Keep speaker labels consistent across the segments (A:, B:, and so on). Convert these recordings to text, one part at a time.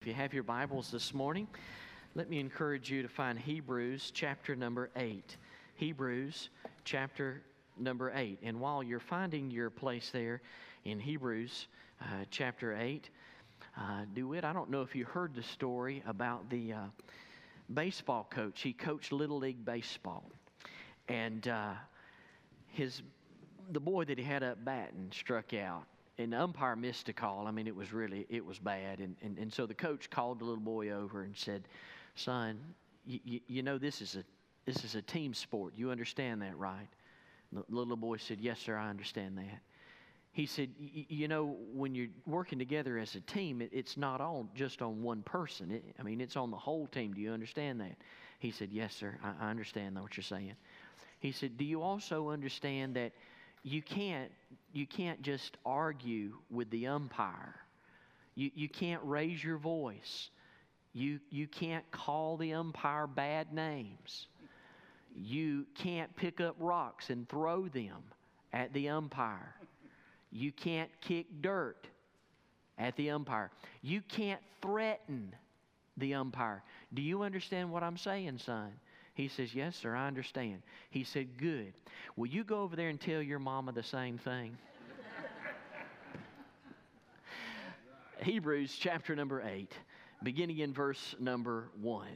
A: If you have your Bibles this morning, let me encourage you to find Hebrews chapter number 8. Hebrews chapter number 8. And while you're finding your place there in Hebrews uh, chapter 8, uh, DeWitt, I don't know if you heard the story about the uh, baseball coach. He coached Little League Baseball. And uh, his, the boy that he had up batting struck out and the umpire missed a call. I mean, it was really, it was bad. And, and, and so the coach called the little boy over and said, son, you, you know this is, a, this is a team sport. You understand that, right? The little boy said, yes, sir, I understand that. He said, you know, when you're working together as a team, it, it's not all just on one person. It, I mean, it's on the whole team. Do you understand that? He said, yes, sir, I, I understand what you're saying. He said, do you also understand that you can't you can't just argue with the umpire. You, you can't raise your voice. You, you can't call the umpire bad names. You can't pick up rocks and throw them at the umpire. You can't kick dirt at the umpire. You can't threaten the umpire. Do you understand what I'm saying, son? He says, Yes, sir, I understand. He said, Good. Will you go over there and tell your mama the same thing? Hebrews chapter number 8, beginning in verse number 1.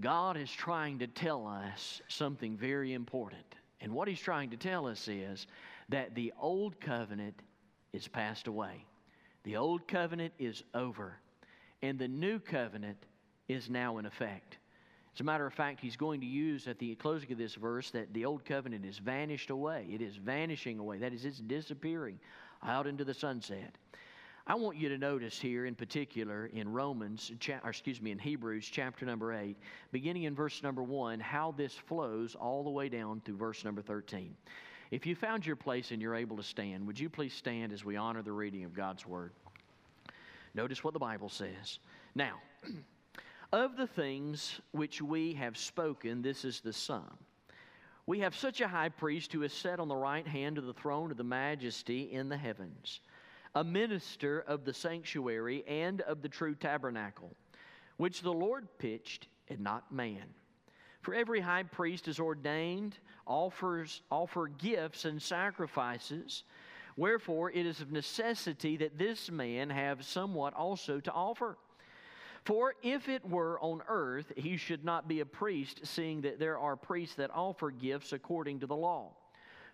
A: God is trying to tell us something very important. And what he's trying to tell us is that the old covenant is passed away. The old covenant is over. And the new covenant is now in effect. As a matter of fact, he's going to use at the closing of this verse that the old covenant is vanished away. It is vanishing away. That is, it's disappearing out into the sunset. I want you to notice here in particular in Romans, or excuse me, in Hebrews chapter number 8, beginning in verse number 1, how this flows all the way down through verse number 13. If you found your place and you're able to stand, would you please stand as we honor the reading of God's Word? Notice what the Bible says. Now, Of the things which we have spoken, this is the sum. We have such a high priest who is set on the right hand of the throne of the majesty in the heavens, a minister of the sanctuary and of the true tabernacle, which the Lord pitched and not man. For every high priest is ordained, offers offer gifts and sacrifices. Wherefore it is of necessity that this man have somewhat also to offer. For if it were on earth, he should not be a priest, seeing that there are priests that offer gifts according to the law,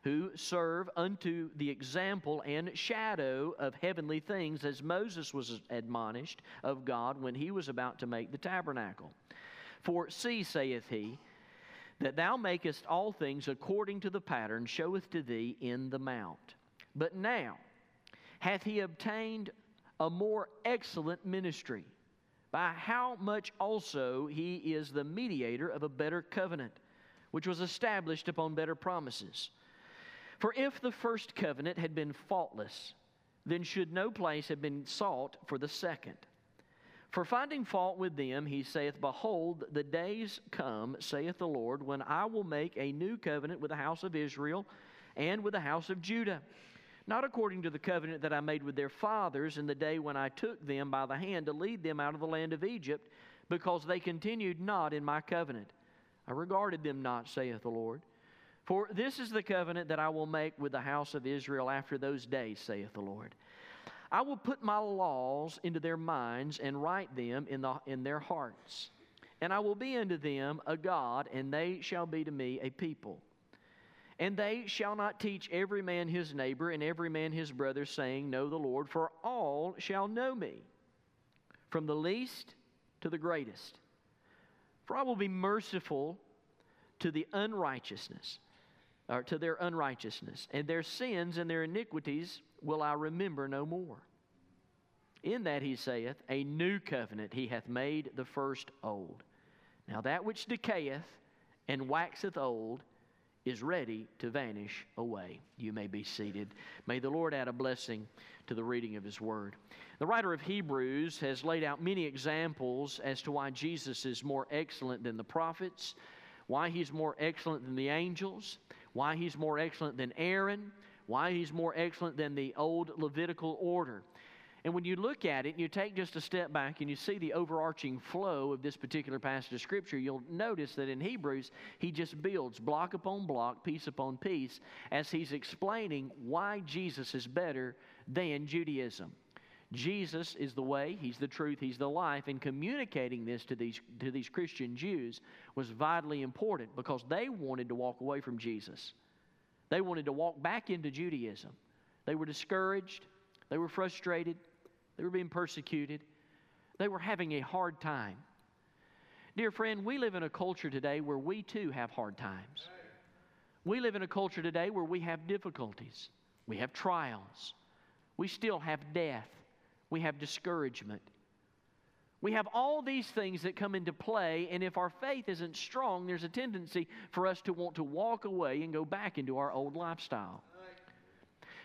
A: who serve unto the example and shadow of heavenly things, as Moses was admonished of God when he was about to make the tabernacle. For see, saith he, that thou makest all things according to the pattern showeth to thee in the mount. But now hath he obtained a more excellent ministry by how much also he is the mediator of a better covenant, which was established upon better promises. For if the first covenant had been faultless, then should no place have been sought for the second. For finding fault with them, he saith, Behold, the days come, saith the Lord, when I will make a new covenant with the house of Israel and with the house of Judah not according to the covenant that I made with their fathers in the day when I took them by the hand to lead them out of the land of Egypt, because they continued not in my covenant. I regarded them not, saith the Lord. For this is the covenant that I will make with the house of Israel after those days, saith the Lord. I will put my laws into their minds and write them in, the, in their hearts. And I will be unto them a God, and they shall be to me a people. And they shall not teach every man his neighbor and every man his brother, saying, Know the Lord, for all shall know me, from the least to the greatest. For I will be merciful to the unrighteousness, or to their unrighteousness, and their sins and their iniquities will I remember no more. In that he saith, A new covenant he hath made the first old. Now that which decayeth and waxeth old, is ready to vanish away. You may be seated. May the Lord add a blessing to the reading of His Word. The writer of Hebrews has laid out many examples as to why Jesus is more excellent than the prophets, why He's more excellent than the angels, why He's more excellent than Aaron, why He's more excellent than the old Levitical order. And when you look at it and you take just a step back and you see the overarching flow of this particular passage of Scripture, you'll notice that in Hebrews, he just builds block upon block, piece upon piece, as he's explaining why Jesus is better than Judaism. Jesus is the way, He's the truth, He's the life, and communicating this to these, to these Christian Jews was vitally important because they wanted to walk away from Jesus. They wanted to walk back into Judaism. They were discouraged, they were frustrated, they were being persecuted. They were having a hard time. Dear friend, we live in a culture today where we too have hard times. We live in a culture today where we have difficulties, we have trials, we still have death, we have discouragement. We have all these things that come into play, and if our faith isn't strong, there's a tendency for us to want to walk away and go back into our old lifestyle.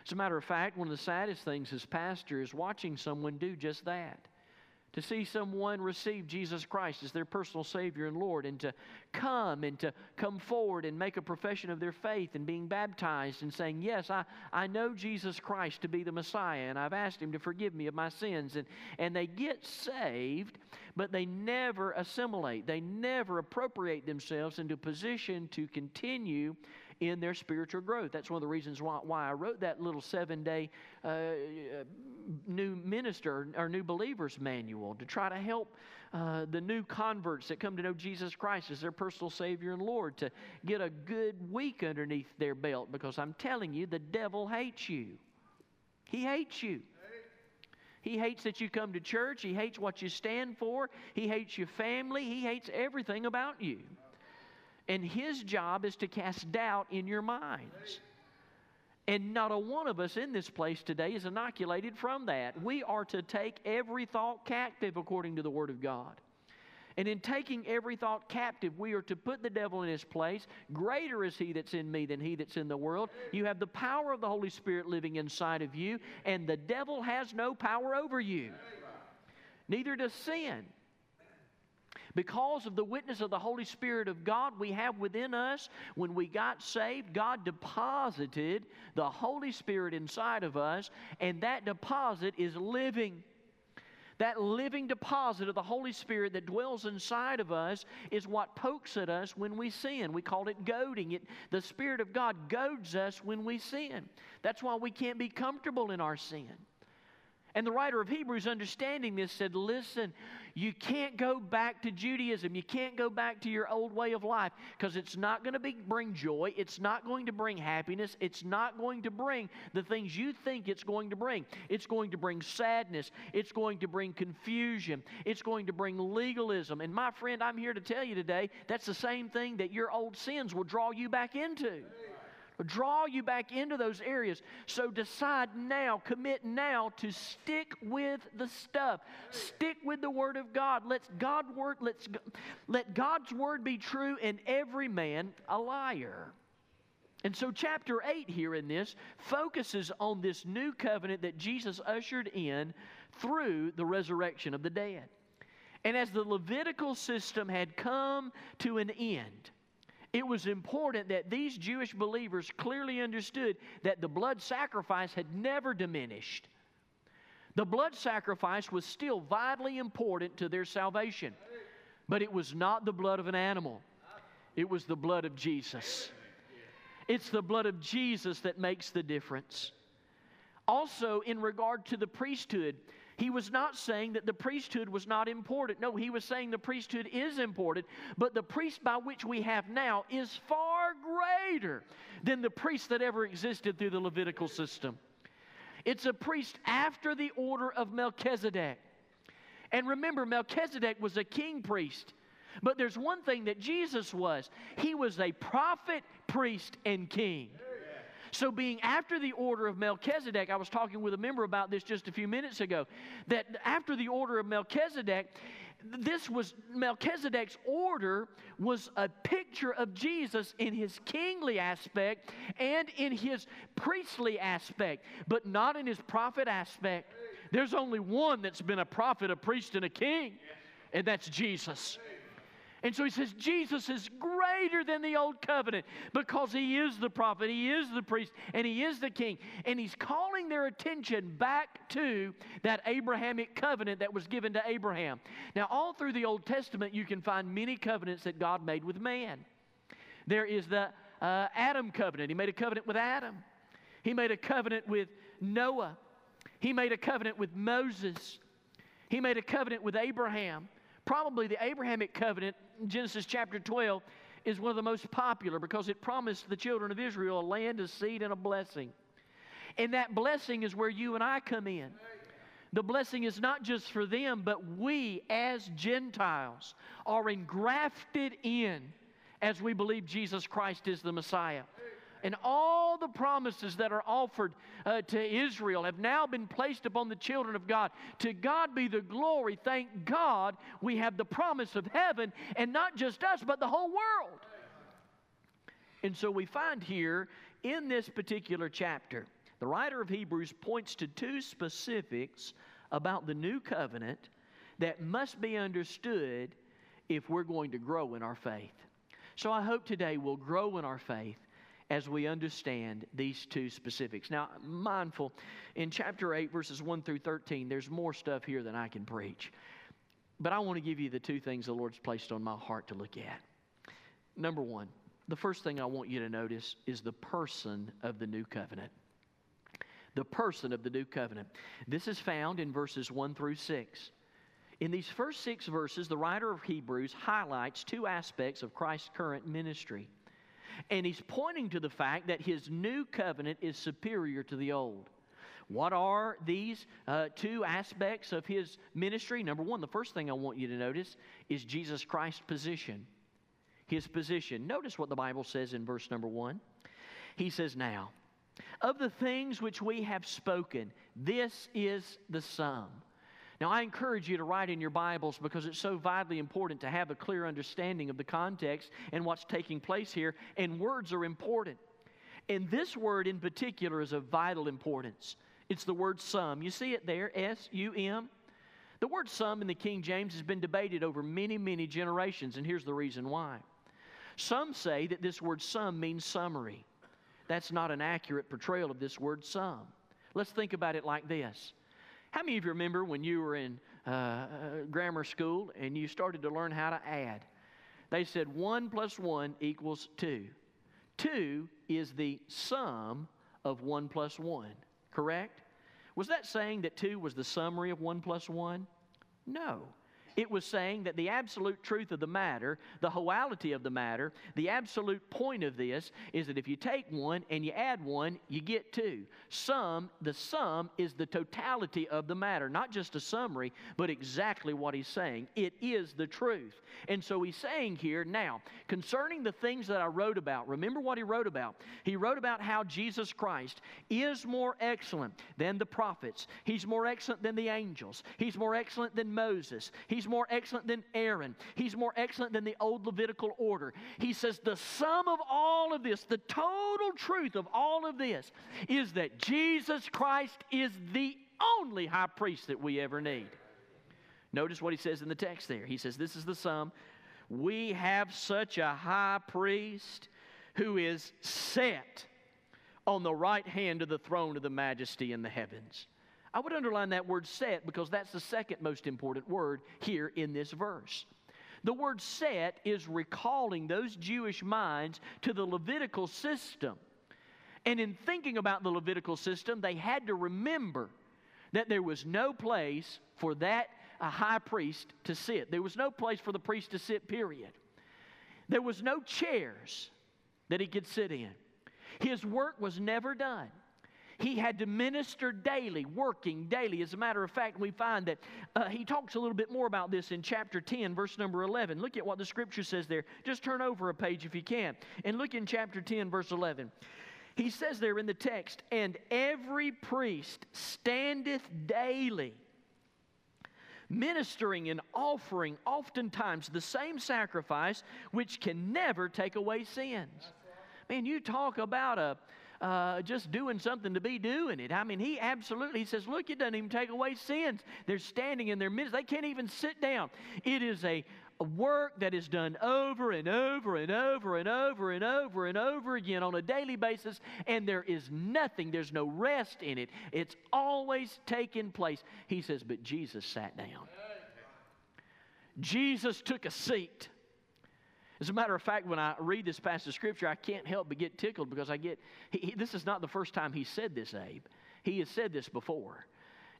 A: As a matter of fact, one of the saddest things as pastor is watching someone do just that. To see someone receive Jesus Christ as their personal Savior and Lord, and to come and to come forward and make a profession of their faith and being baptized and saying, Yes, I, I know Jesus Christ to be the Messiah, and I've asked Him to forgive me of my sins. And, and they get saved, but they never assimilate, they never appropriate themselves into a position to continue in their spiritual growth. That's one of the reasons why, why I wrote that little seven day uh, uh, new minister or new believers manual to try to help uh, the new converts that come to know Jesus Christ as their personal Savior and Lord to get a good week underneath their belt because I'm telling you, the devil hates you. He hates you. He hates that you come to church. He hates what you stand for. He hates your family. He hates everything about you. And his job is to cast doubt in your minds. And not a one of us in this place today is inoculated from that. We are to take every thought captive according to the Word of God. And in taking every thought captive, we are to put the devil in his place. Greater is he that's in me than he that's in the world. You have the power of the Holy Spirit living inside of you, and the devil has no power over you. Neither does sin. Because of the witness of the Holy Spirit of God we have within us, when we got saved, God deposited the Holy Spirit inside of us, and that deposit is living. That living deposit of the Holy Spirit that dwells inside of us is what pokes at us when we sin. We call it goading. It, the Spirit of God goads us when we sin. That's why we can't be comfortable in our sin. And the writer of Hebrews, understanding this, said, Listen, you can't go back to Judaism. You can't go back to your old way of life because it's not going to bring joy. It's not going to bring happiness. It's not going to bring the things you think it's going to bring. It's going to bring sadness. It's going to bring confusion. It's going to bring legalism. And my friend, I'm here to tell you today that's the same thing that your old sins will draw you back into draw you back into those areas. So decide now, commit now to stick with the stuff. Stick with the Word of God. Let's God word, let's let God's word be true and every man a liar. And so, chapter 8 here in this focuses on this new covenant that Jesus ushered in through the resurrection of the dead. And as the Levitical system had come to an end, it was important that these Jewish believers clearly understood that the blood sacrifice had never diminished. The blood sacrifice was still vitally important to their salvation, but it was not the blood of an animal, it was the blood of Jesus. It's the blood of Jesus that makes the difference. Also, in regard to the priesthood, he was not saying that the priesthood was not important. No, he was saying the priesthood is important, but the priest by which we have now is far greater than the priest that ever existed through the Levitical system. It's a priest after the order of Melchizedek. And remember, Melchizedek was a king priest. But there's one thing that Jesus was he was a prophet, priest, and king. So, being after the order of Melchizedek, I was talking with a member about this just a few minutes ago, that after the order of Melchizedek, this was Melchizedek's order was a picture of Jesus in his kingly aspect and in his priestly aspect, but not in his prophet aspect. There's only one that's been a prophet, a priest, and a king, and that's Jesus. And so he says Jesus is greater than the old covenant because he is the prophet, he is the priest, and he is the king. And he's calling their attention back to that Abrahamic covenant that was given to Abraham. Now, all through the Old Testament, you can find many covenants that God made with man. There is the uh, Adam covenant, he made a covenant with Adam, he made a covenant with Noah, he made a covenant with Moses, he made a covenant with Abraham. Probably the Abrahamic covenant Genesis chapter 12 is one of the most popular because it promised the children of Israel a land, a seed, and a blessing. And that blessing is where you and I come in. The blessing is not just for them, but we as Gentiles are engrafted in as we believe Jesus Christ is the Messiah. And all the promises that are offered uh, to Israel have now been placed upon the children of God. To God be the glory. Thank God we have the promise of heaven, and not just us, but the whole world. And so we find here in this particular chapter, the writer of Hebrews points to two specifics about the new covenant that must be understood if we're going to grow in our faith. So I hope today we'll grow in our faith as we understand these two specifics. Now, mindful, in chapter 8, verses 1 through 13, there's more stuff here than I can preach. But I want to give you the two things the Lord's placed on my heart to look at. Number one, the first thing I want you to notice is the person of the new covenant. The person of the new covenant. This is found in verses 1 through 6. In these first six verses, the writer of Hebrews highlights two aspects of Christ's current ministry. And he's pointing to the fact that his new covenant is superior to the old. What are these uh, two aspects of his ministry? Number one, the first thing I want you to notice is Jesus Christ's position. His position. Notice what the Bible says in verse number one. He says, Now, of the things which we have spoken, this is the sum. Now, I encourage you to write in your Bibles because it's so vitally important to have a clear understanding of the context and what's taking place here, and words are important. And this word in particular is of vital importance. It's the word sum. You see it there, S U M. The word sum in the King James has been debated over many, many generations, and here's the reason why. Some say that this word sum means summary. That's not an accurate portrayal of this word sum. Let's think about it like this how many of you remember when you were in uh, uh, grammar school and you started to learn how to add? They said 1 plus 1 equals 2. 2 is the sum of 1 plus 1, correct? Was that saying that 2 was the summary of 1 plus 1? No. It was saying that the absolute truth of the matter, the whoality of the matter, the absolute point of this is that if you take one and you add one, you get two. Sum, the sum is the totality of the matter, not just a summary, but exactly what he's saying. It is the truth. And so he's saying here now, concerning the things that I wrote about, remember what he wrote about. He wrote about how Jesus Christ is more excellent than the prophets, he's more excellent than the angels, he's more excellent than Moses, he's more excellent than Aaron. He's more excellent than the old Levitical order. He says the sum of all of this, the total truth of all of this, is that Jesus Christ is the only high priest that we ever need. Notice what he says in the text there. He says, This is the sum. We have such a high priest who is set on the right hand of the throne of the majesty in the heavens. I would underline that word set because that's the second most important word here in this verse. The word set is recalling those Jewish minds to the Levitical system. And in thinking about the Levitical system, they had to remember that there was no place for that a high priest to sit. There was no place for the priest to sit, period. There was no chairs that he could sit in. His work was never done. He had to minister daily, working daily. As a matter of fact, we find that uh, he talks a little bit more about this in chapter 10, verse number 11. Look at what the scripture says there. Just turn over a page if you can. And look in chapter 10, verse 11. He says there in the text, and every priest standeth daily ministering and offering oftentimes the same sacrifice which can never take away sins. Man, you talk about a, uh, just doing something to be doing it. I mean, he absolutely, he says, look, it doesn't even take away sins. They're standing in their midst. They can't even sit down. It is a a work that is done over and over and over and over and over and over again on a daily basis, and there is nothing, there's no rest in it. It's always taking place. He says, But Jesus sat down. Jesus took a seat. As a matter of fact, when I read this passage of Scripture, I can't help but get tickled because I get, he, he, this is not the first time he said this, Abe. He has said this before.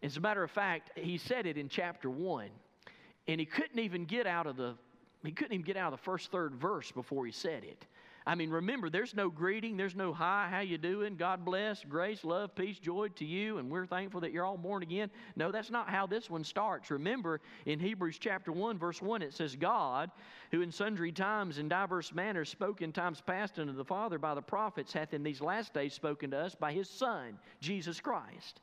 A: As a matter of fact, he said it in chapter 1. And he couldn't even get out of the he couldn't even get out of the first third verse before he said it. I mean, remember, there's no greeting, there's no hi, how you doing, God bless, grace, love, peace, joy to you, and we're thankful that you're all born again. No, that's not how this one starts. Remember, in Hebrews chapter 1, verse 1, it says, God, who in sundry times and diverse manners spoke in times past unto the Father by the prophets, hath in these last days spoken to us by his Son, Jesus Christ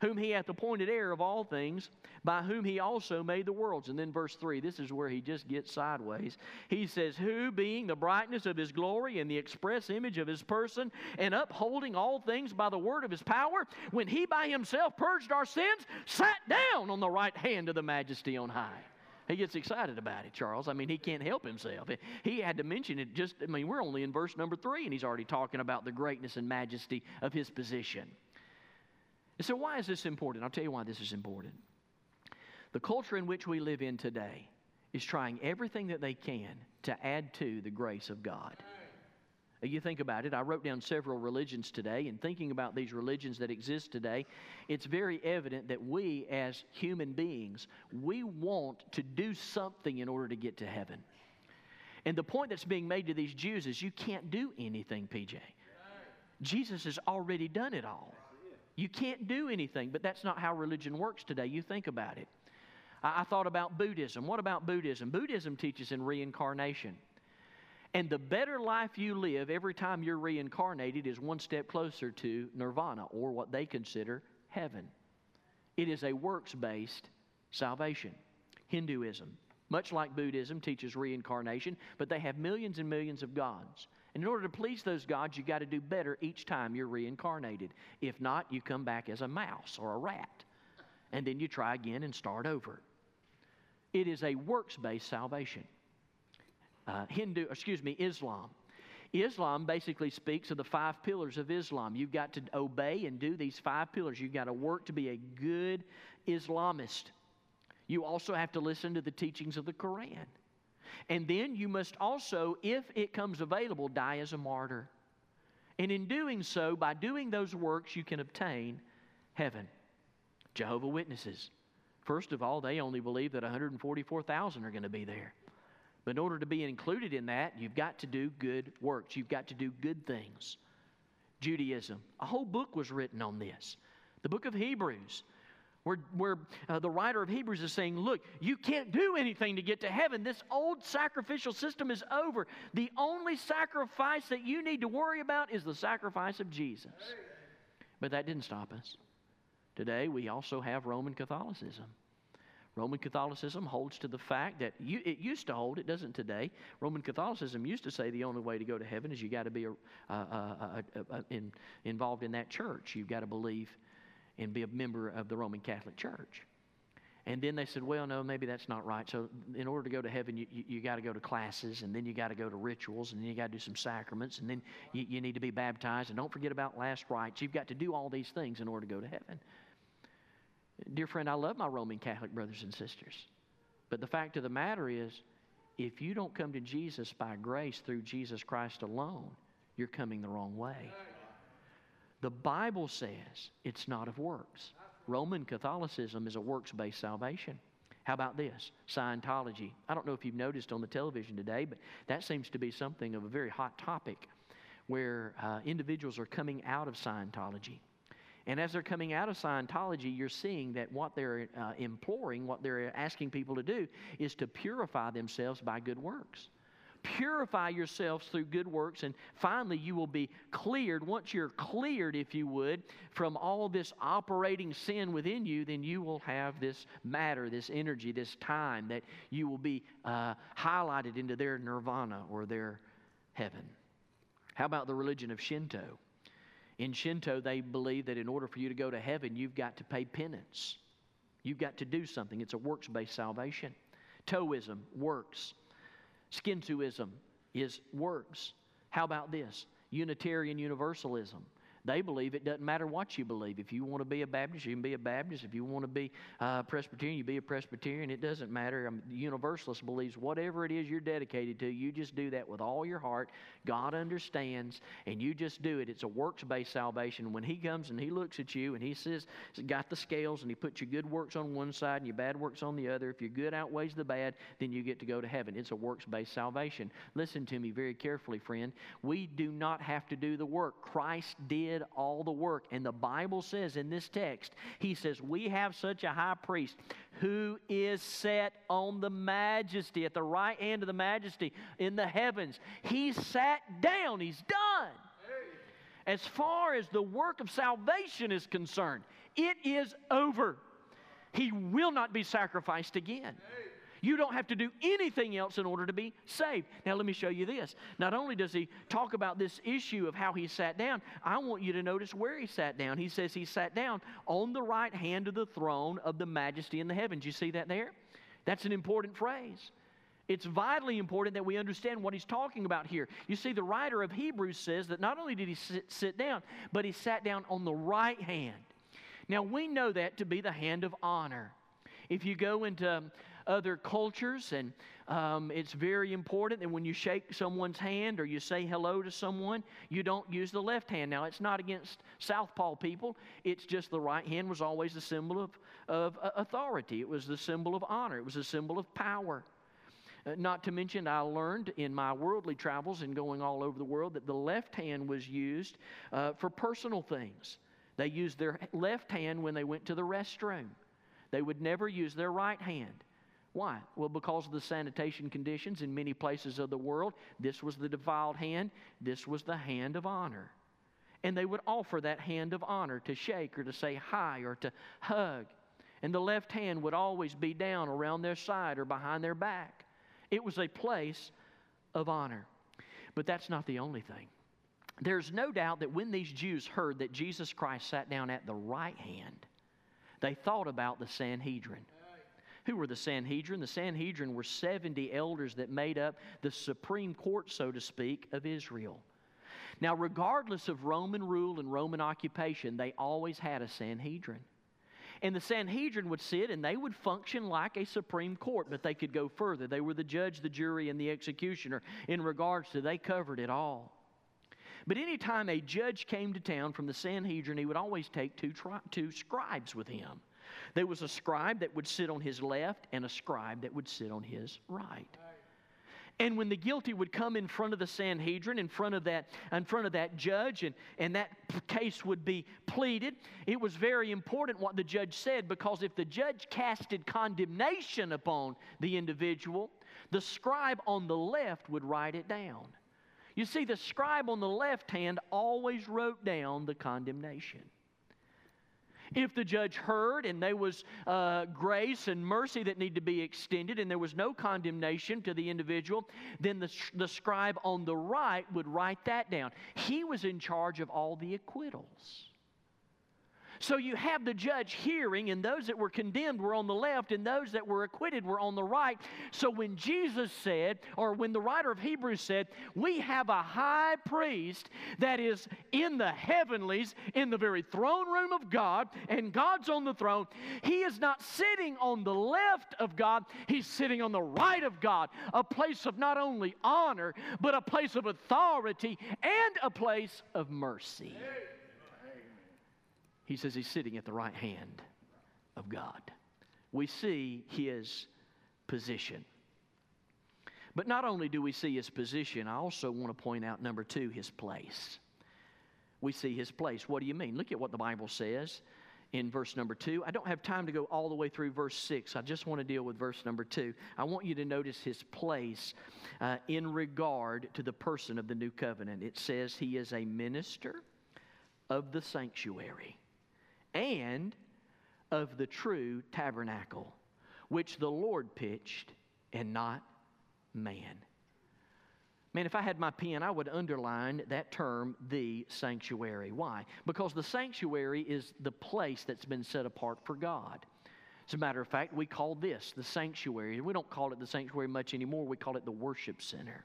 A: whom he hath appointed heir of all things, by whom he also made the worlds. And then verse 3, this is where he just gets sideways. He says, Who being the brightness of his glory and the express image of his person, and upholding all things by the word of his power, when he by himself purged our sins, sat down on the right hand of the majesty on high. He gets excited about it, Charles. I mean, he can't help himself. He had to mention it just, I mean, we're only in verse number three, and he's already talking about the greatness and majesty of his position. And so, why is this important? I'll tell you why this is important. The culture in which we live in today is trying everything that they can to add to the grace of God. You think about it, I wrote down several religions today, and thinking about these religions that exist today, it's very evident that we as human beings, we want to do something in order to get to heaven. And the point that's being made to these Jews is you can't do anything, PJ. Jesus has already done it all. You can't do anything, but that's not how religion works today. You think about it. I, I thought about Buddhism. What about Buddhism? Buddhism teaches in reincarnation. And the better life you live every time you're reincarnated is one step closer to nirvana or what they consider heaven. It is a works based salvation. Hinduism, much like Buddhism, teaches reincarnation, but they have millions and millions of gods. And in order to please those gods, you got to do better each time you're reincarnated. If not, you come back as a mouse or a rat. And then you try again and start over. It is a works based salvation. Uh, Hindu, excuse me, Islam. Islam basically speaks of the five pillars of Islam. You've got to obey and do these five pillars. You've got to work to be a good Islamist. You also have to listen to the teachings of the Quran. And then you must also, if it comes available, die as a martyr. And in doing so, by doing those works, you can obtain heaven. Jehovah Witnesses. First of all, they only believe that 144,000 are going to be there. But in order to be included in that, you've got to do good works. You've got to do good things. Judaism. A whole book was written on this. The book of Hebrews where, where uh, the writer of Hebrews is saying, Look, you can't do anything to get to heaven. This old sacrificial system is over. The only sacrifice that you need to worry about is the sacrifice of Jesus. But that didn't stop us. Today, we also have Roman Catholicism. Roman Catholicism holds to the fact that you, it used to hold, it doesn't today. Roman Catholicism used to say the only way to go to heaven is you got to be a, a, a, in, involved in that church. You've got to believe and be a member of the Roman Catholic Church. And then they said, well, no, maybe that's not right. So, in order to go to heaven, you, you, you got to go to classes, and then you got to go to rituals, and then you got to do some sacraments, and then you, you need to be baptized. And don't forget about last rites. You've got to do all these things in order to go to heaven. Dear friend, I love my Roman Catholic brothers and sisters. But the fact of the matter is, if you don't come to Jesus by grace through Jesus Christ alone, you're coming the wrong way. The Bible says it's not of works. Roman Catholicism is a works based salvation. How about this? Scientology. I don't know if you've noticed on the television today, but that seems to be something of a very hot topic where uh, individuals are coming out of Scientology. And as they're coming out of Scientology, you're seeing that what they're uh, imploring, what they're asking people to do, is to purify themselves by good works. Purify yourselves through good works, and finally you will be cleared. Once you're cleared, if you would, from all this operating sin within you, then you will have this matter, this energy, this time that you will be uh, highlighted into their nirvana or their heaven. How about the religion of Shinto? In Shinto, they believe that in order for you to go to heaven, you've got to pay penance. You've got to do something. It's a works based salvation. Taoism, works. Shintoism is works. How about this? Unitarian Universalism. They believe it doesn't matter what you believe. If you want to be a Baptist, you can be a Baptist. If you want to be a Presbyterian, you be a Presbyterian. It doesn't matter. I mean, the Universalist believes whatever it is you're dedicated to, you just do that with all your heart. God understands, and you just do it. It's a works based salvation. When He comes and He looks at you and He says, got the scales and He puts your good works on one side and your bad works on the other. If your good outweighs the bad, then you get to go to heaven. It's a works based salvation. Listen to me very carefully, friend. We do not have to do the work. Christ did all the work. And the Bible says in this text, He says, We have such a high priest who is set on the majesty, at the right hand of the majesty in the heavens. He sat down, He's done. As far as the work of salvation is concerned, it is over. He will not be sacrificed again. You don't have to do anything else in order to be saved. Now, let me show you this. Not only does he talk about this issue of how he sat down, I want you to notice where he sat down. He says he sat down on the right hand of the throne of the majesty in the heavens. You see that there? That's an important phrase. It's vitally important that we understand what he's talking about here. You see, the writer of Hebrews says that not only did he sit, sit down, but he sat down on the right hand. Now, we know that to be the hand of honor. If you go into um, other cultures, and um, it's very important that when you shake someone's hand or you say hello to someone, you don't use the left hand. Now, it's not against Southpaw people, it's just the right hand was always a symbol of, of uh, authority, it was the symbol of honor, it was a symbol of power. Uh, not to mention, I learned in my worldly travels and going all over the world that the left hand was used uh, for personal things. They used their left hand when they went to the restroom. They would never use their right hand. Why? Well, because of the sanitation conditions in many places of the world, this was the defiled hand, this was the hand of honor. And they would offer that hand of honor to shake or to say hi or to hug. And the left hand would always be down around their side or behind their back. It was a place of honor. But that's not the only thing. There's no doubt that when these Jews heard that Jesus Christ sat down at the right hand, they thought about the Sanhedrin. Who were the Sanhedrin? The Sanhedrin were 70 elders that made up the supreme court, so to speak, of Israel. Now, regardless of Roman rule and Roman occupation, they always had a Sanhedrin. And the Sanhedrin would sit and they would function like a supreme court, but they could go further. They were the judge, the jury, and the executioner in regards to they covered it all. But anytime a judge came to town from the Sanhedrin, he would always take two, tri- two scribes with him. There was a scribe that would sit on his left and a scribe that would sit on his right. And when the guilty would come in front of the Sanhedrin, in front of that, in front of that judge, and, and that case would be pleaded, it was very important what the judge said because if the judge casted condemnation upon the individual, the scribe on the left would write it down. You see, the scribe on the left hand always wrote down the condemnation. If the judge heard and there was uh, grace and mercy that need to be extended and there was no condemnation to the individual, then the, the scribe on the right would write that down. He was in charge of all the acquittals. So you have the judge hearing, and those that were condemned were on the left, and those that were acquitted were on the right. So when Jesus said, or when the writer of Hebrews said, We have a high priest that is in the heavenlies, in the very throne room of God, and God's on the throne, he is not sitting on the left of God, he's sitting on the right of God, a place of not only honor, but a place of authority and a place of mercy. He says he's sitting at the right hand of God. We see his position. But not only do we see his position, I also want to point out, number two, his place. We see his place. What do you mean? Look at what the Bible says in verse number two. I don't have time to go all the way through verse six. I just want to deal with verse number two. I want you to notice his place uh, in regard to the person of the new covenant. It says he is a minister of the sanctuary and of the true tabernacle, which the Lord pitched and not man. Man, if I had my pen, I would underline that term, the sanctuary. Why? Because the sanctuary is the place that's been set apart for God. As a matter of fact, we call this the sanctuary. We don't call it the sanctuary much anymore, we call it the worship center.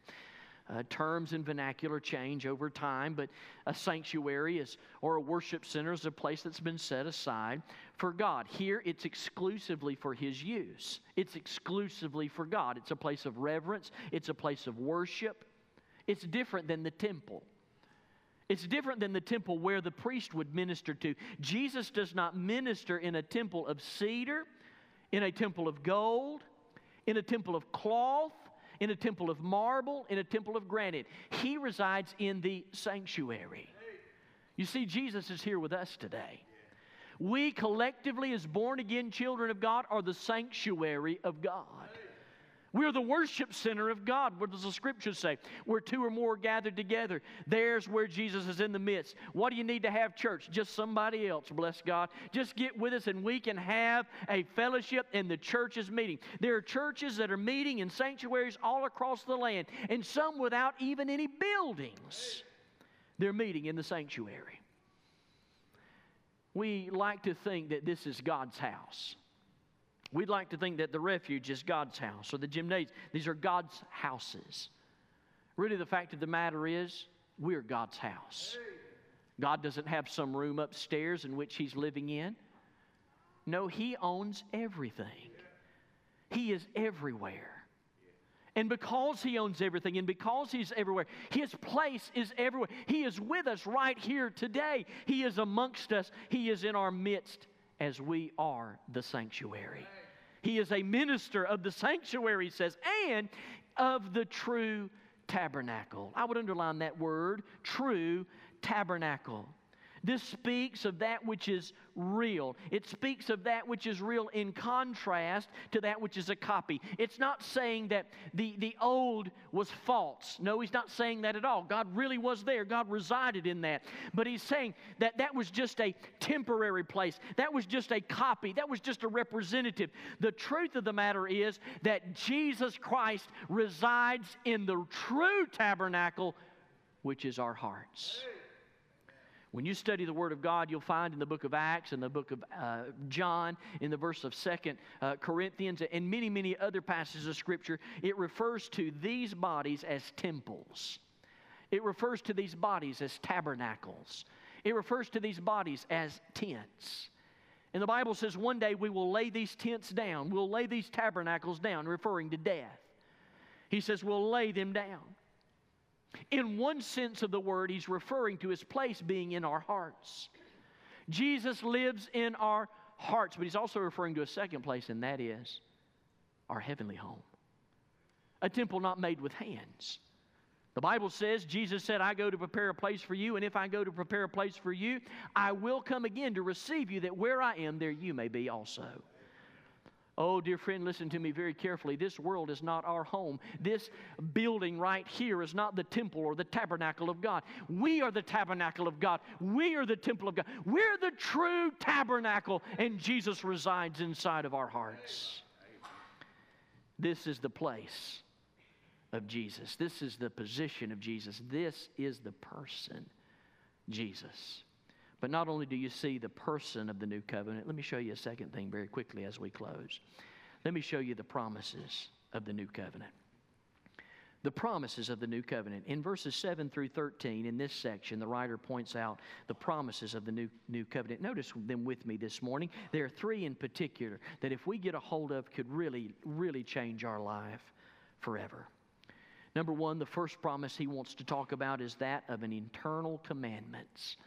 A: Uh, terms and vernacular change over time, but a sanctuary is, or a worship center is a place that's been set aside for God. Here, it's exclusively for His use. It's exclusively for God. It's a place of reverence, it's a place of worship. It's different than the temple. It's different than the temple where the priest would minister to. Jesus does not minister in a temple of cedar, in a temple of gold, in a temple of cloth, in a temple of marble, in a temple of granite. He resides in the sanctuary. You see, Jesus is here with us today. We collectively, as born again children of God, are the sanctuary of God. We're the worship center of God. What does the scripture say? Where two or more gathered together, there's where Jesus is in the midst. What do you need to have church? Just somebody else, bless God. Just get with us and we can have a fellowship and the church is meeting. There are churches that are meeting in sanctuaries all across the land, and some without even any buildings. They're meeting in the sanctuary. We like to think that this is God's house. We'd like to think that the refuge is God's house or the gymnasium. These are God's houses. Really, the fact of the matter is, we're God's house. God doesn't have some room upstairs in which He's living in. No, He owns everything, He is everywhere. And because He owns everything and because He's everywhere, His place is everywhere. He is with us right here today. He is amongst us, He is in our midst as we are the sanctuary. He is a minister of the sanctuary, he says, and of the true tabernacle. I would underline that word, true tabernacle. This speaks of that which is real. It speaks of that which is real in contrast to that which is a copy. It's not saying that the, the old was false. No, he's not saying that at all. God really was there, God resided in that. But he's saying that that was just a temporary place, that was just a copy, that was just a representative. The truth of the matter is that Jesus Christ resides in the true tabernacle, which is our hearts. When you study the Word of God, you'll find in the book of Acts and the book of uh, John, in the verse of Second uh, Corinthians, and many, many other passages of Scripture, it refers to these bodies as temples. It refers to these bodies as tabernacles. It refers to these bodies as tents. And the Bible says one day we will lay these tents down. We'll lay these tabernacles down, referring to death. He says we'll lay them down. In one sense of the word, he's referring to his place being in our hearts. Jesus lives in our hearts, but he's also referring to a second place, and that is our heavenly home. A temple not made with hands. The Bible says, Jesus said, I go to prepare a place for you, and if I go to prepare a place for you, I will come again to receive you, that where I am, there you may be also. Oh, dear friend, listen to me very carefully. This world is not our home. This building right here is not the temple or the tabernacle of God. We are the tabernacle of God. We are the temple of God. We're the true tabernacle, and Jesus resides inside of our hearts. This is the place of Jesus. This is the position of Jesus. This is the person, Jesus. But not only do you see the person of the new covenant, let me show you a second thing very quickly as we close. Let me show you the promises of the new covenant. The promises of the new covenant. In verses 7 through 13, in this section, the writer points out the promises of the new, new covenant. Notice them with me this morning. There are three in particular that, if we get a hold of, could really, really change our life forever. Number one, the first promise he wants to talk about is that of an internal commandments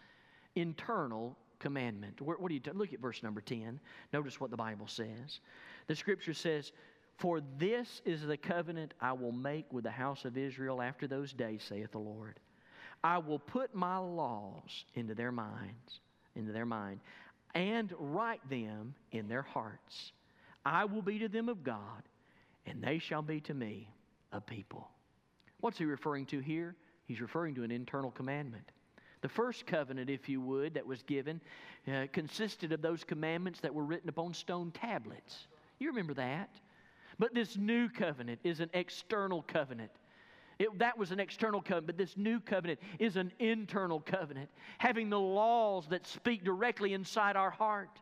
A: internal commandment. What, what do you t- look at verse number 10? Notice what the Bible says. The scripture says, For this is the covenant I will make with the house of Israel after those days, saith the Lord. I will put my laws into their minds, into their mind, and write them in their hearts. I will be to them of God, and they shall be to me a people. What's he referring to here? He's referring to an internal commandment. The first covenant, if you would, that was given uh, consisted of those commandments that were written upon stone tablets. You remember that? But this new covenant is an external covenant. It, that was an external covenant, but this new covenant is an internal covenant, having the laws that speak directly inside our heart.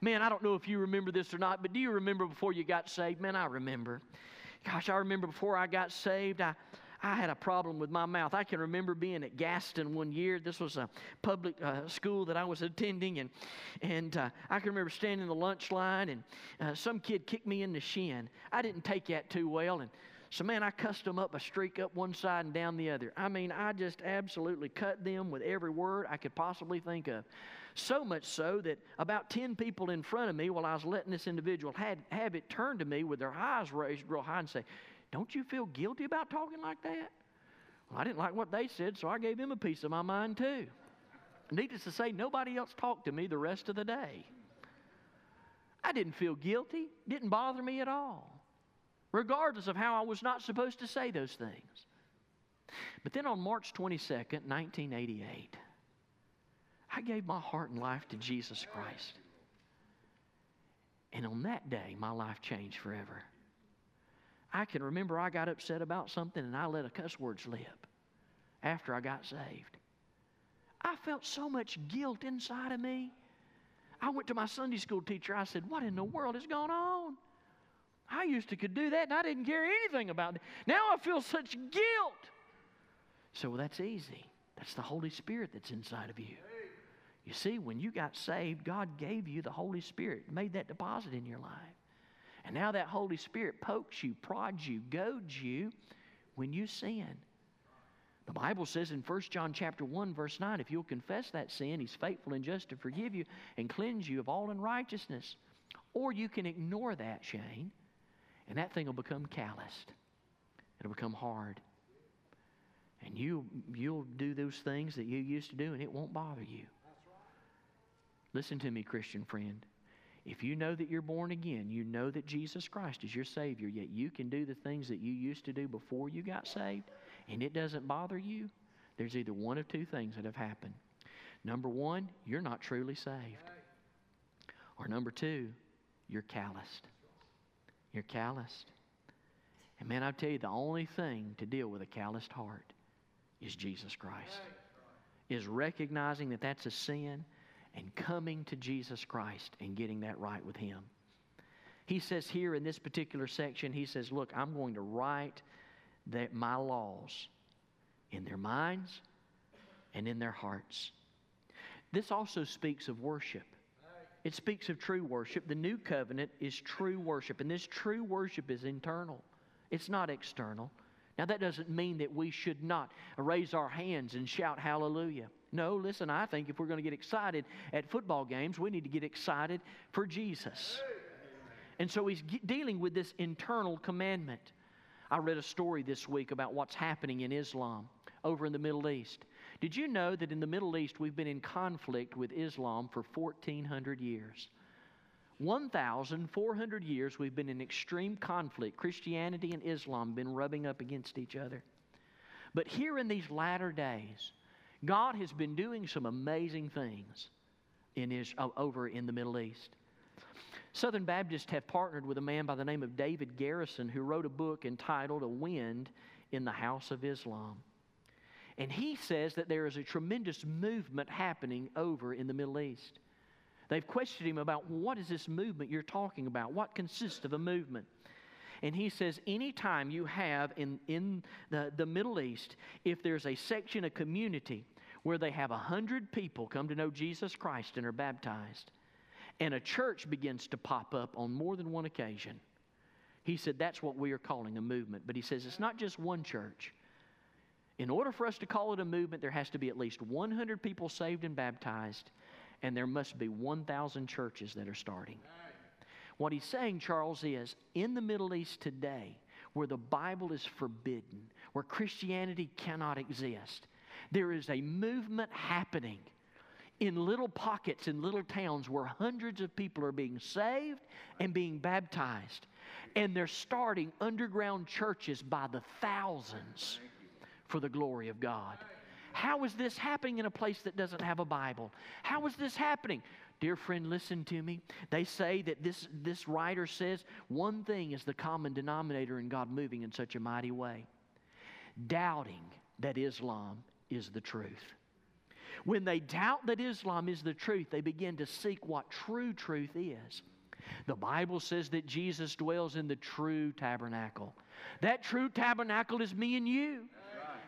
A: Man, I don't know if you remember this or not, but do you remember before you got saved? Man, I remember. Gosh, I remember before I got saved, I, I had a problem with my mouth. I can remember being at Gaston one year. This was a public uh, school that I was attending, and and uh, I can remember standing in the lunch line, and uh, some kid kicked me in the shin. I didn't take that too well, and so man, I cussed them up a streak up one side and down the other. I mean, I just absolutely cut them with every word I could possibly think of. So much so that about 10 people in front of me, while I was letting this individual had, have it turn to me with their eyes raised real high and say, Don't you feel guilty about talking like that? Well, I didn't like what they said, so I gave them a piece of my mind too. Needless to say, nobody else talked to me the rest of the day. I didn't feel guilty, didn't bother me at all, regardless of how I was not supposed to say those things. But then on March 22nd, 1988, I gave my heart and life to Jesus Christ. And on that day, my life changed forever. I can remember I got upset about something and I let a cuss word slip after I got saved. I felt so much guilt inside of me. I went to my Sunday school teacher. I said, What in the world has gone on? I used to could do that and I didn't care anything about it. Now I feel such guilt. So that's easy. That's the Holy Spirit that's inside of you. You see, when you got saved, God gave you the Holy Spirit, made that deposit in your life. And now that Holy Spirit pokes you, prods you, goads you when you sin. The Bible says in 1 John chapter 1 verse 9, if you'll confess that sin, he's faithful and just to forgive you and cleanse you of all unrighteousness. Or you can ignore that, Shane, and that thing will become calloused. It'll become hard. And you you'll do those things that you used to do and it won't bother you. Listen to me, Christian friend. If you know that you're born again, you know that Jesus Christ is your Savior, yet you can do the things that you used to do before you got saved, and it doesn't bother you, there's either one of two things that have happened. Number one, you're not truly saved. Or number two, you're calloused. You're calloused. And man, I tell you, the only thing to deal with a calloused heart is Jesus Christ. Is recognizing that that's a sin and coming to Jesus Christ and getting that right with Him. He says here in this particular section, he says, Look, I'm going to write that my laws in their minds and in their hearts. This also speaks of worship. It speaks of true worship. The new covenant is true worship, and this true worship is internal, it's not external. Now, that doesn't mean that we should not raise our hands and shout hallelujah. No, listen, I think if we're going to get excited at football games, we need to get excited for Jesus. And so he's dealing with this internal commandment. I read a story this week about what's happening in Islam over in the Middle East. Did you know that in the Middle East we've been in conflict with Islam for 1,400 years? 1,400 years we've been in extreme conflict. Christianity and Islam been rubbing up against each other. But here in these latter days, God has been doing some amazing things in his, over in the Middle East. Southern Baptists have partnered with a man by the name of David Garrison who wrote a book entitled A Wind in the House of Islam. And he says that there is a tremendous movement happening over in the Middle East. They've questioned him about what is this movement you're talking about? What consists of a movement? And he says, anytime you have in, in the, the Middle East, if there's a section, a community where they have a hundred people come to know Jesus Christ and are baptized, and a church begins to pop up on more than one occasion. He said that's what we are calling a movement. But he says it's not just one church. In order for us to call it a movement, there has to be at least 100 people saved and baptized, and there must be 1,000 churches that are starting. What he's saying, Charles, is in the Middle East today, where the Bible is forbidden, where Christianity cannot exist, there is a movement happening in little pockets in little towns where hundreds of people are being saved and being baptized. And they're starting underground churches by the thousands for the glory of God. How is this happening in a place that doesn't have a Bible? How is this happening? Dear friend, listen to me. They say that this, this writer says one thing is the common denominator in God moving in such a mighty way doubting that Islam is the truth. When they doubt that Islam is the truth, they begin to seek what true truth is. The Bible says that Jesus dwells in the true tabernacle. That true tabernacle is me and you.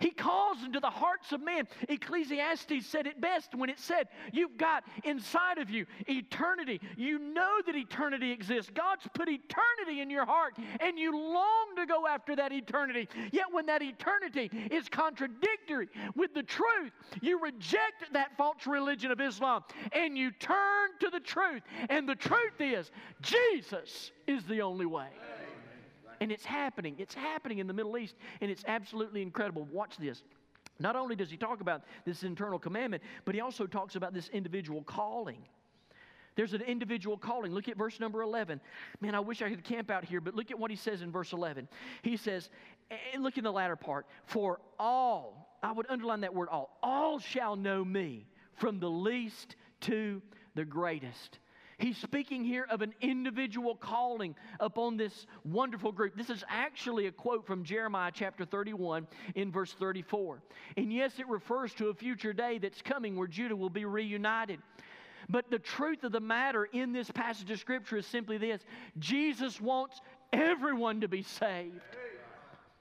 A: He calls into the hearts of men. Ecclesiastes said it best when it said, You've got inside of you eternity. You know that eternity exists. God's put eternity in your heart, and you long to go after that eternity. Yet when that eternity is contradictory with the truth, you reject that false religion of Islam and you turn to the truth. And the truth is, Jesus is the only way. And it's happening. It's happening in the Middle East, and it's absolutely incredible. Watch this. Not only does he talk about this internal commandment, but he also talks about this individual calling. There's an individual calling. Look at verse number 11. Man, I wish I could camp out here, but look at what he says in verse 11. He says, and look in the latter part, for all, I would underline that word all, all shall know me, from the least to the greatest. He's speaking here of an individual calling upon this wonderful group. This is actually a quote from Jeremiah chapter 31 in verse 34. And yes, it refers to a future day that's coming where Judah will be reunited. But the truth of the matter in this passage of Scripture is simply this Jesus wants everyone to be saved.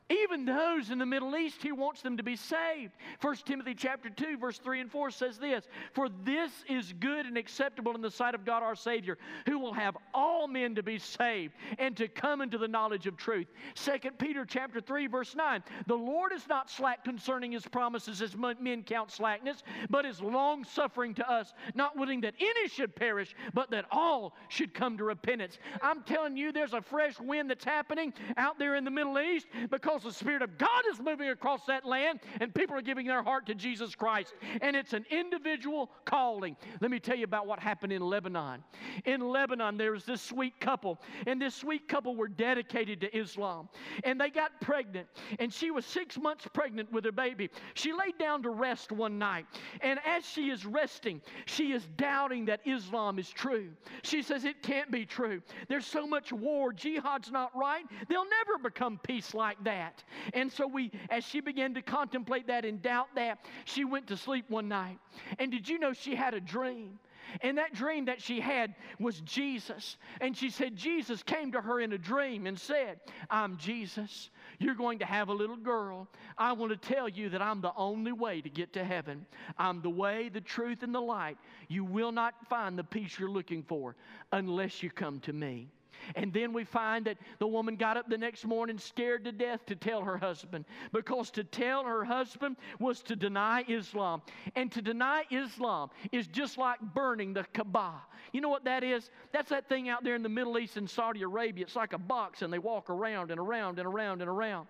A: Even those in the Middle East, he wants them to be saved. 1 Timothy chapter 2, verse 3 and 4 says this For this is good and acceptable in the sight of God our Savior, who will have all men to be saved and to come into the knowledge of truth. 2 Peter chapter 3, verse 9 The Lord is not slack concerning his promises, as men count slackness, but is long suffering to us, not willing that any should perish, but that all should come to repentance. I'm telling you, there's a fresh wind that's happening out there in the Middle East because because the Spirit of God is moving across that land and people are giving their heart to Jesus Christ. And it's an individual calling. Let me tell you about what happened in Lebanon. In Lebanon, there was this sweet couple, and this sweet couple were dedicated to Islam. And they got pregnant, and she was six months pregnant with her baby. She laid down to rest one night, and as she is resting, she is doubting that Islam is true. She says, It can't be true. There's so much war. Jihad's not right. They'll never become peace like that that. And so we, as she began to contemplate that and doubt that, she went to sleep one night. And did you know she had a dream? And that dream that she had was Jesus. And she said, Jesus came to her in a dream and said, I'm Jesus. You're going to have a little girl. I want to tell you that I'm the only way to get to heaven. I'm the way, the truth, and the light. You will not find the peace you're looking for unless you come to me. And then we find that the woman got up the next morning scared to death to tell her husband because to tell her husband was to deny Islam. And to deny Islam is just like burning the Kaaba. You know what that is? That's that thing out there in the Middle East in Saudi Arabia. It's like a box and they walk around and around and around and around.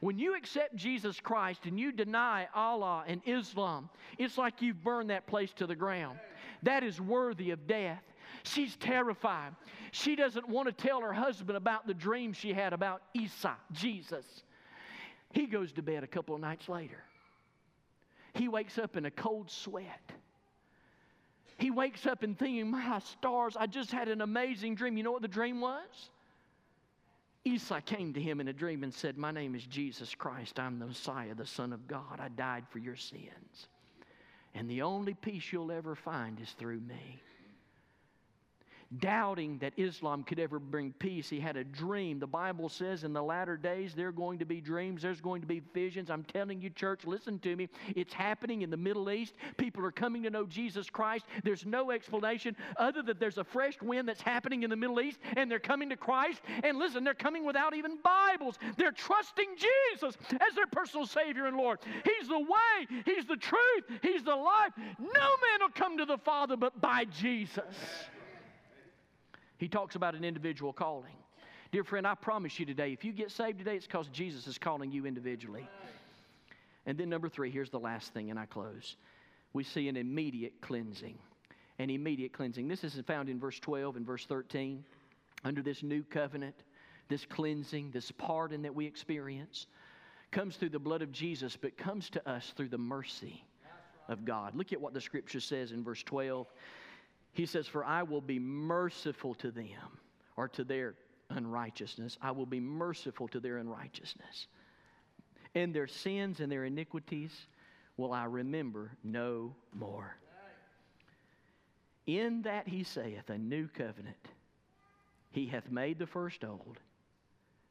A: When you accept Jesus Christ and you deny Allah and Islam, it's like you've burned that place to the ground. That is worthy of death. She's terrified. She doesn't want to tell her husband about the dream she had about Isa, Jesus. He goes to bed a couple of nights later. He wakes up in a cold sweat. He wakes up and thinking, My stars, I just had an amazing dream. You know what the dream was? Isa came to him in a dream and said, My name is Jesus Christ. I'm the Messiah, the Son of God. I died for your sins. And the only peace you'll ever find is through me doubting that Islam could ever bring peace. He had a dream. The Bible says in the latter days there are going to be dreams, there's going to be visions. I'm telling you, church, listen to me. It's happening in the Middle East. People are coming to know Jesus Christ. There's no explanation other than there's a fresh wind that's happening in the Middle East, and they're coming to Christ. And listen, they're coming without even Bibles. They're trusting Jesus as their personal Savior and Lord. He's the way, He's the truth, He's the life. No man will come to the Father but by Jesus. He talks about an individual calling. Dear friend, I promise you today, if you get saved today, it's because Jesus is calling you individually. And then, number three, here's the last thing, and I close. We see an immediate cleansing. An immediate cleansing. This is found in verse 12 and verse 13. Under this new covenant, this cleansing, this pardon that we experience comes through the blood of Jesus, but comes to us through the mercy of God. Look at what the scripture says in verse 12. He says, For I will be merciful to them or to their unrighteousness. I will be merciful to their unrighteousness. And their sins and their iniquities will I remember no more. In that he saith, a new covenant. He hath made the first old.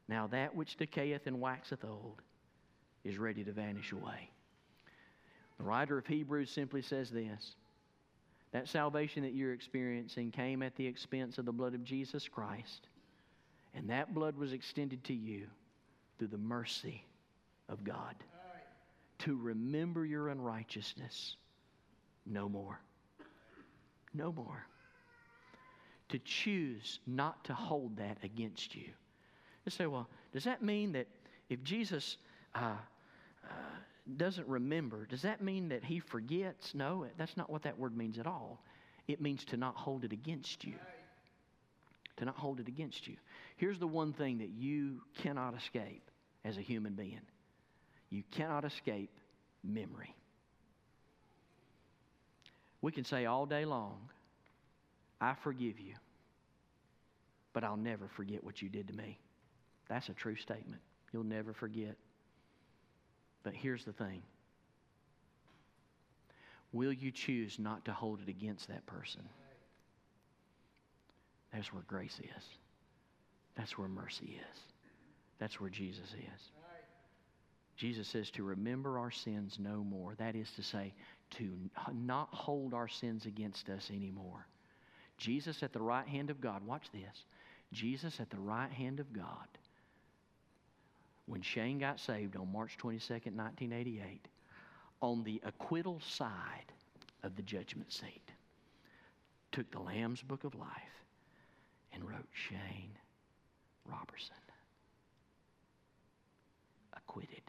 A: Now that which decayeth and waxeth old is ready to vanish away. The writer of Hebrews simply says this that salvation that you're experiencing came at the expense of the blood of Jesus Christ, and that blood was extended to you through the mercy of God to remember your unrighteousness no more. No more. To choose not to hold that against you. You say, well, does that mean that if Jesus uh, uh, doesn't remember, does that mean that he forgets? No, that's not what that word means at all. It means to not hold it against you. To not hold it against you. Here's the one thing that you cannot escape as a human being you cannot escape memory. We can say all day long, I forgive you, but I'll never forget what you did to me. That's a true statement. You'll never forget. But here's the thing Will you choose not to hold it against that person? That's where grace is. That's where mercy is. That's where Jesus is. Jesus says to remember our sins no more. That is to say, to not hold our sins against us anymore. Jesus at the right hand of God, watch this. Jesus at the right hand of God when Shane got saved on March 22nd, 1988, on the acquittal side of the judgment seat, took the Lamb's Book of Life and wrote Shane Robertson. Acquitted.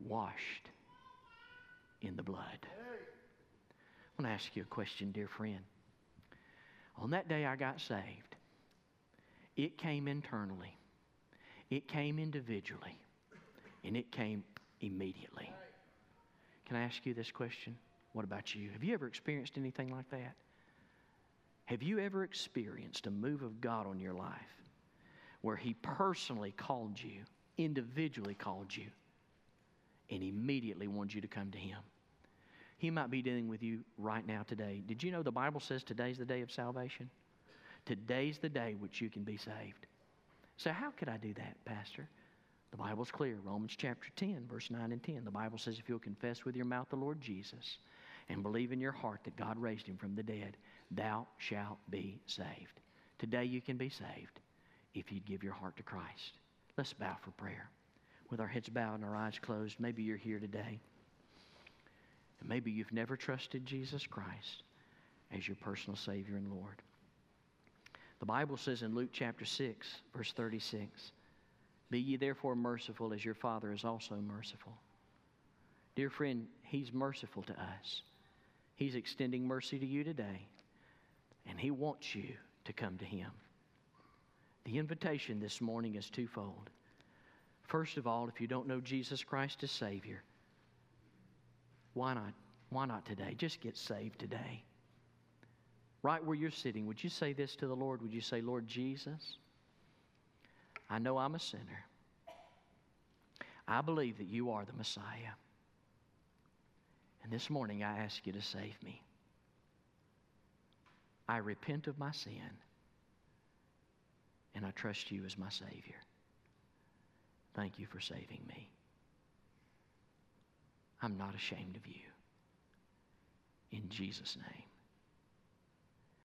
A: Washed in the blood. I want to ask you a question, dear friend. On that day I got saved, it came internally it came individually, and it came immediately. Can I ask you this question? What about you? Have you ever experienced anything like that? Have you ever experienced a move of God on your life where He personally called you, individually called you, and immediately wanted you to come to Him? He might be dealing with you right now today. Did you know the Bible says today's the day of salvation? Today's the day which you can be saved. So, how could I do that, Pastor? The Bible's clear. Romans chapter 10, verse 9 and 10. The Bible says if you'll confess with your mouth the Lord Jesus and believe in your heart that God raised him from the dead, thou shalt be saved. Today you can be saved if you'd give your heart to Christ. Let's bow for prayer. With our heads bowed and our eyes closed, maybe you're here today. And maybe you've never trusted Jesus Christ as your personal Savior and Lord. The Bible says in Luke chapter 6, verse 36, Be ye therefore merciful as your Father is also merciful. Dear friend, He's merciful to us. He's extending mercy to you today, and He wants you to come to Him. The invitation this morning is twofold. First of all, if you don't know Jesus Christ as Savior, why not? Why not today? Just get saved today right where you're sitting, would you say this to the Lord? Would you say, Lord Jesus, I know I'm a sinner. I believe that you are the Messiah. And this morning I ask you to save me. I repent of my sin and I trust you as my Savior. Thank you for saving me. I'm not ashamed of you. In Jesus' name.